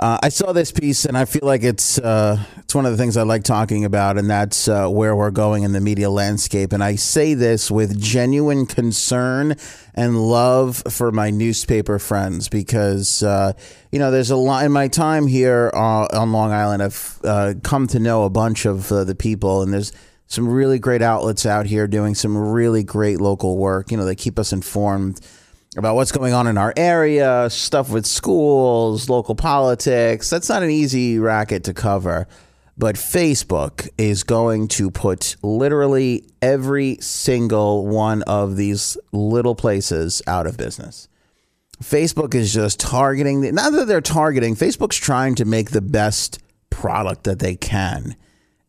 Uh, I saw this piece and I feel like it's uh, it's one of the things I like talking about, and that's uh, where we're going in the media landscape. And I say this with genuine concern and love for my newspaper friends because uh, you know there's a lot in my time here uh, on Long Island. I've uh, come to know a bunch of the people, and there's some really great outlets out here doing some really great local work. You know, they keep us informed about what's going on in our area, stuff with schools, local politics. That's not an easy racket to cover. But Facebook is going to put literally every single one of these little places out of business. Facebook is just targeting, not that they're targeting, Facebook's trying to make the best product that they can.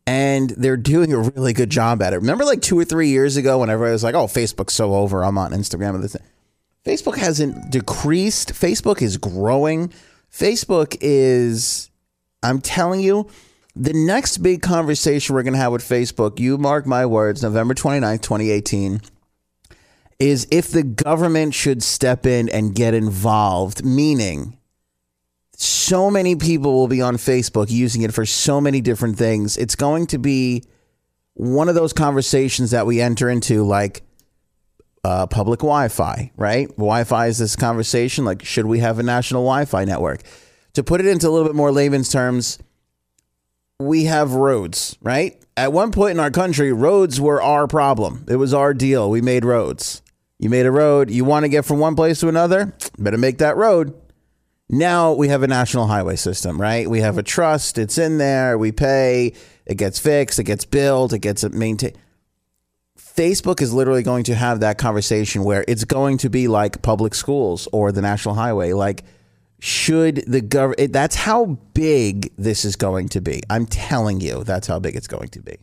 And they're doing a really good job at it. Remember, like two or three years ago, when everybody was like, oh, Facebook's so over, I'm on Instagram and this. Facebook hasn't decreased. Facebook is growing. Facebook is, I'm telling you, the next big conversation we're going to have with Facebook, you mark my words, November 29th, 2018, is if the government should step in and get involved, meaning so many people will be on Facebook using it for so many different things. It's going to be one of those conversations that we enter into like, uh, public Wi-Fi, right? Wi-Fi is this conversation like, should we have a national Wi-Fi network? To put it into a little bit more layman's terms, we have roads, right? At one point in our country, roads were our problem. It was our deal. We made roads. You made a road. You want to get from one place to another? Better make that road. Now we have a national highway system, right? We have a trust. It's in there. We pay. It gets fixed. It gets built. It gets maintained Facebook is literally going to have that conversation where it's going to be like public schools or the national highway. Like, should the government, that's how big this is going to be. I'm telling you, that's how big it's going to be.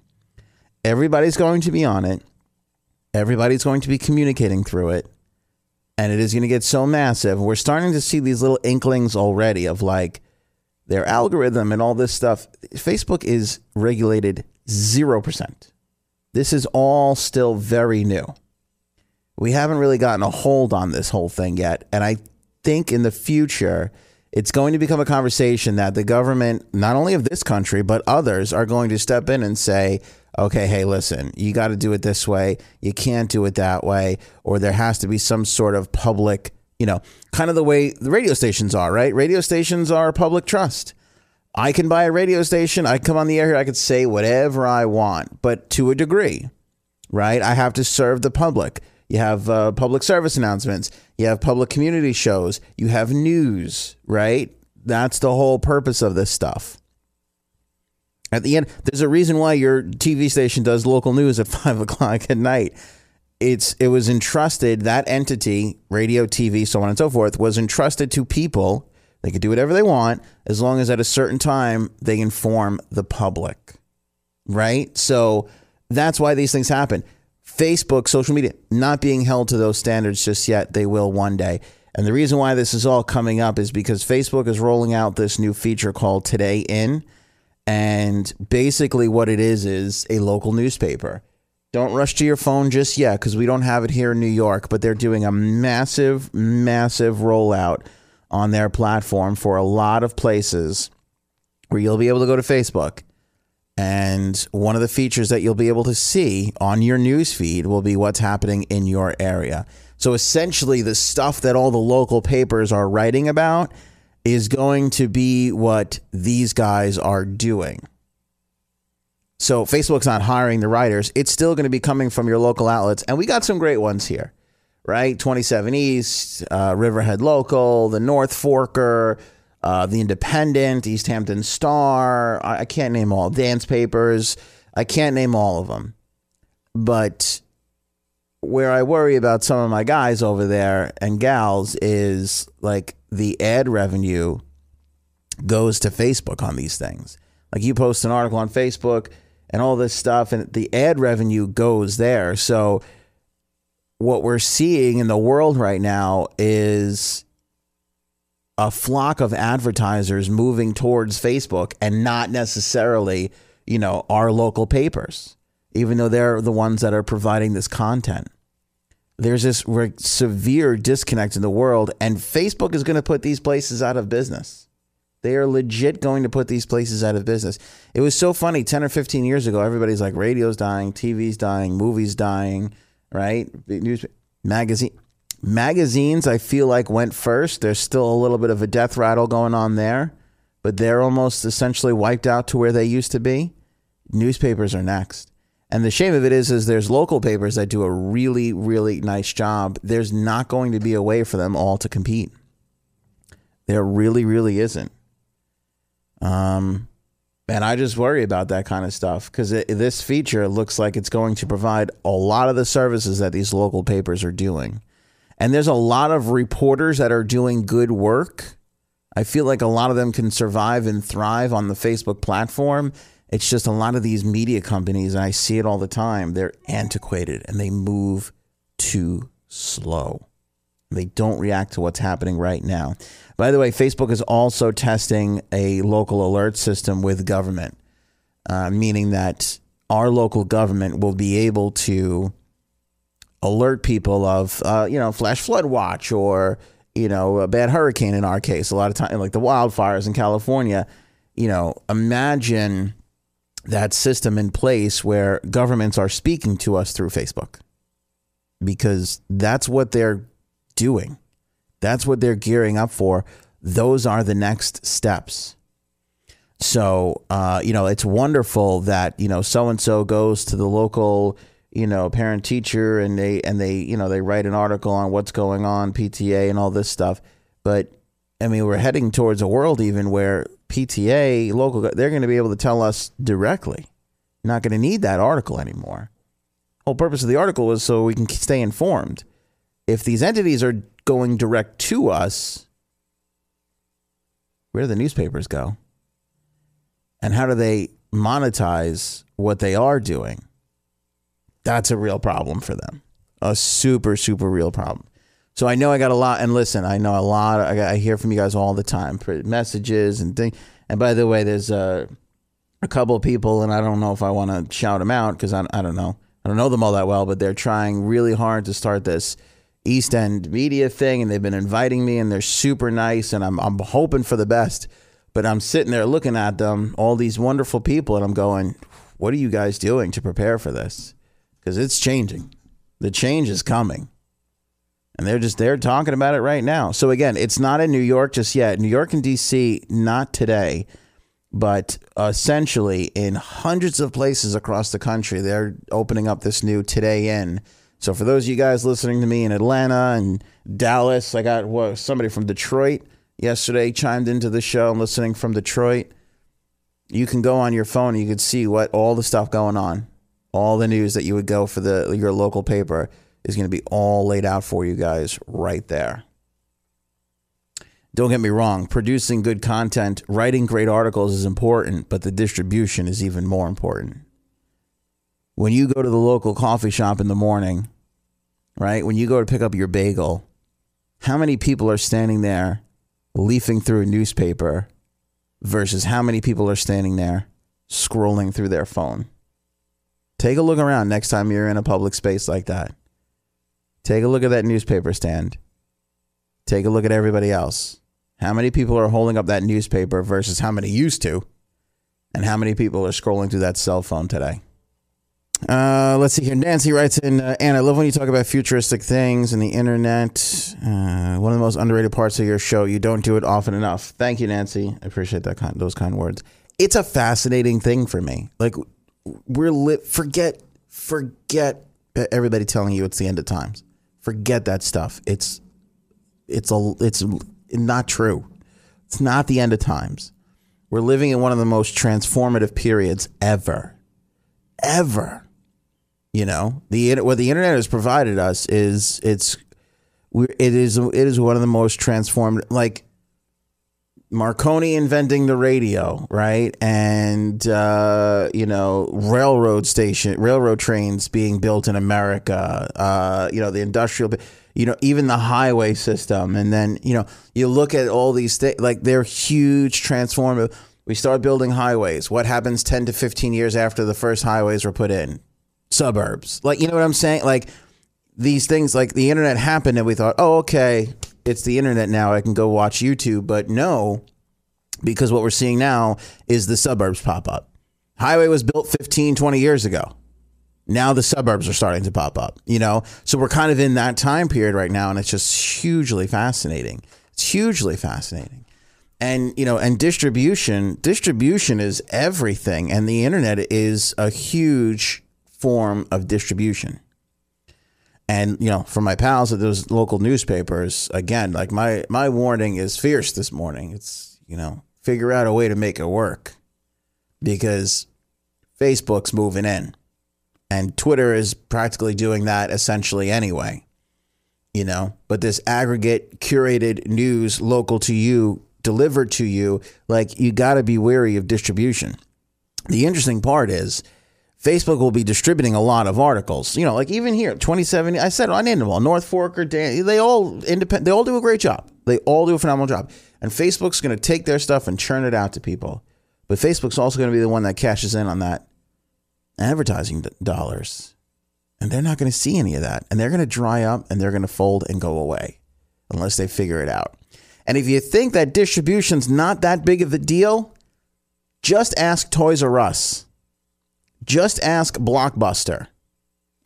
Everybody's going to be on it, everybody's going to be communicating through it, and it is going to get so massive. We're starting to see these little inklings already of like their algorithm and all this stuff. Facebook is regulated 0%. This is all still very new. We haven't really gotten a hold on this whole thing yet. And I think in the future, it's going to become a conversation that the government, not only of this country, but others, are going to step in and say, okay, hey, listen, you got to do it this way. You can't do it that way. Or there has to be some sort of public, you know, kind of the way the radio stations are, right? Radio stations are public trust. I can buy a radio station. I come on the air here. I can say whatever I want, but to a degree, right? I have to serve the public. You have uh, public service announcements. You have public community shows. You have news, right? That's the whole purpose of this stuff. At the end, there's a reason why your TV station does local news at five o'clock at night. It's it was entrusted that entity, radio, TV, so on and so forth, was entrusted to people they can do whatever they want as long as at a certain time they inform the public. Right? So that's why these things happen. Facebook, social media, not being held to those standards just yet. They will one day. And the reason why this is all coming up is because Facebook is rolling out this new feature called Today In. And basically, what it is is a local newspaper. Don't rush to your phone just yet because we don't have it here in New York, but they're doing a massive, massive rollout on their platform for a lot of places where you'll be able to go to Facebook. And one of the features that you'll be able to see on your news feed will be what's happening in your area. So essentially, the stuff that all the local papers are writing about is going to be what these guys are doing. So Facebook's not hiring the writers. It's still going to be coming from your local outlets. And we got some great ones here right? 27 East, uh, Riverhead Local, the North Forker, uh, the Independent, East Hampton Star. I, I can't name all. Dan's Papers. I can't name all of them. But where I worry about some of my guys over there and gals is like the ad revenue goes to Facebook on these things. Like you post an article on Facebook and all this stuff, and the ad revenue goes there. So, what we're seeing in the world right now is a flock of advertisers moving towards Facebook and not necessarily, you know, our local papers, even though they're the ones that are providing this content. There's this severe disconnect in the world, and Facebook is going to put these places out of business. They are legit going to put these places out of business. It was so funny 10 or 15 years ago, everybody's like, radio's dying, TV's dying, movies dying, right? News, magazine. Magazines, I feel like, went first. There's still a little bit of a death rattle going on there, but they're almost essentially wiped out to where they used to be. Newspapers are next. And the shame of it is, is there's local papers that do a really, really nice job. There's not going to be a way for them all to compete. There really, really isn't. Um, and I just worry about that kind of stuff because this feature looks like it's going to provide a lot of the services that these local papers are doing. And there's a lot of reporters that are doing good work. I feel like a lot of them can survive and thrive on the Facebook platform. It's just a lot of these media companies, and I see it all the time, they're antiquated and they move too slow. They don't react to what's happening right now. By the way, Facebook is also testing a local alert system with government, uh, meaning that our local government will be able to alert people of, uh, you know, flash flood watch or, you know, a bad hurricane in our case. A lot of time, like the wildfires in California, you know, imagine that system in place where governments are speaking to us through Facebook because that's what they're doing. That's what they're gearing up for. Those are the next steps. So, uh, you know, it's wonderful that, you know, so and so goes to the local, you know, parent teacher and they, and they, you know, they write an article on what's going on, PTA and all this stuff. But I mean, we're heading towards a world even where PTA, local, they're going to be able to tell us directly. Not going to need that article anymore. Whole purpose of the article was so we can stay informed. If these entities are going direct to us, where do the newspapers go? And how do they monetize what they are doing? That's a real problem for them. A super, super real problem. So I know I got a lot, and listen, I know a lot. I, got, I hear from you guys all the time messages and things. And by the way, there's a, a couple of people, and I don't know if I want to shout them out because I, I don't know. I don't know them all that well, but they're trying really hard to start this East End media thing, and they've been inviting me, and they're super nice, and I'm I'm hoping for the best. But I'm sitting there looking at them, all these wonderful people, and I'm going, "What are you guys doing to prepare for this?" Because it's changing. The change is coming and they're just they're talking about it right now. So again, it's not in New York just yet. New York and D.C. not today, but essentially in hundreds of places across the country, they're opening up this new Today In. So for those of you guys listening to me in Atlanta and Dallas, I got what, somebody from Detroit yesterday chimed into the show and listening from Detroit. You can go on your phone and you can see what all the stuff going on, all the news that you would go for the your local paper is going to be all laid out for you guys right there. Don't get me wrong, producing good content, writing great articles is important, but the distribution is even more important. When you go to the local coffee shop in the morning, right? When you go to pick up your bagel, how many people are standing there leafing through a newspaper versus how many people are standing there scrolling through their phone? Take a look around next time you're in a public space like that. Take a look at that newspaper stand. Take a look at everybody else. How many people are holding up that newspaper versus how many used to? And how many people are scrolling through that cell phone today? Uh, let's see here. Nancy writes in, uh, Anna, I love when you talk about futuristic things and the internet. Uh, one of the most underrated parts of your show. You don't do it often enough. Thank you, Nancy. I appreciate that kind, those kind words. It's a fascinating thing for me. Like we're lit. Forget, forget everybody telling you it's the end of times. Forget that stuff. It's it's a it's not true. It's not the end of times. We're living in one of the most transformative periods ever. Ever. You know, the what the internet has provided us is it's it is it is one of the most transformed like Marconi inventing the radio, right? And, uh, you know, railroad station, railroad trains being built in America, uh, you know, the industrial, you know, even the highway system. And then, you know, you look at all these things, like they're huge transformative. We start building highways. What happens 10 to 15 years after the first highways were put in? Suburbs. Like, you know what I'm saying? Like, these things, like the internet happened, and we thought, oh, okay, it's the internet now. I can go watch YouTube. But no, because what we're seeing now is the suburbs pop up. Highway was built 15, 20 years ago. Now the suburbs are starting to pop up, you know? So we're kind of in that time period right now, and it's just hugely fascinating. It's hugely fascinating. And, you know, and distribution, distribution is everything. And the internet is a huge form of distribution. And you know, for my pals at those local newspapers, again, like my my warning is fierce this morning. It's you know, figure out a way to make it work because Facebook's moving in, and Twitter is practically doing that essentially anyway. You know, but this aggregate curated news local to you delivered to you, like you got to be wary of distribution. The interesting part is Facebook will be distributing a lot of articles. You know, like even here, 2070. I said I named them all. North Forker Dan. They all independent. They all do a great job. They all do a phenomenal job. And Facebook's going to take their stuff and churn it out to people. But Facebook's also going to be the one that cashes in on that advertising dollars. And they're not going to see any of that. And they're going to dry up and they're going to fold and go away unless they figure it out. And if you think that distribution's not that big of a deal, just ask Toys R Us. Just ask Blockbuster.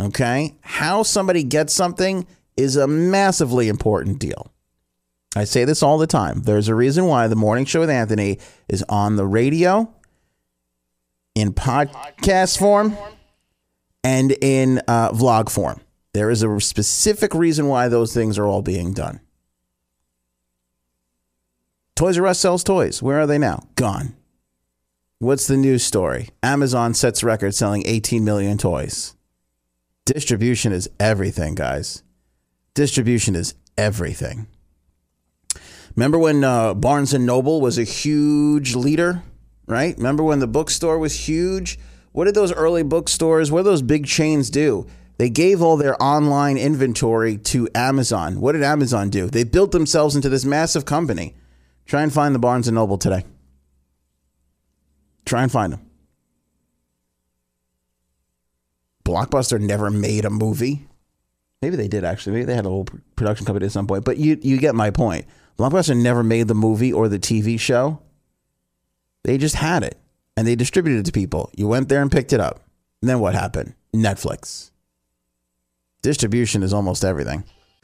Okay? How somebody gets something is a massively important deal. I say this all the time. There's a reason why the morning show with Anthony is on the radio, in podcast form, and in uh, vlog form. There is a specific reason why those things are all being done. Toys R Us sells toys. Where are they now? Gone. What's the news story? Amazon sets record selling 18 million toys. Distribution is everything, guys. Distribution is everything. Remember when uh, Barnes and Noble was a huge leader, right? Remember when the bookstore was huge? What did those early bookstores, what did those big chains do? They gave all their online inventory to Amazon. What did Amazon do? They built themselves into this massive company. Try and find the Barnes and Noble today. Try and find them. Blockbuster never made a movie. Maybe they did actually. Maybe they had a little production company at some point. But you you get my point. Blockbuster never made the movie or the TV show. They just had it and they distributed it to people. You went there and picked it up. And then what happened? Netflix. Distribution is almost everything.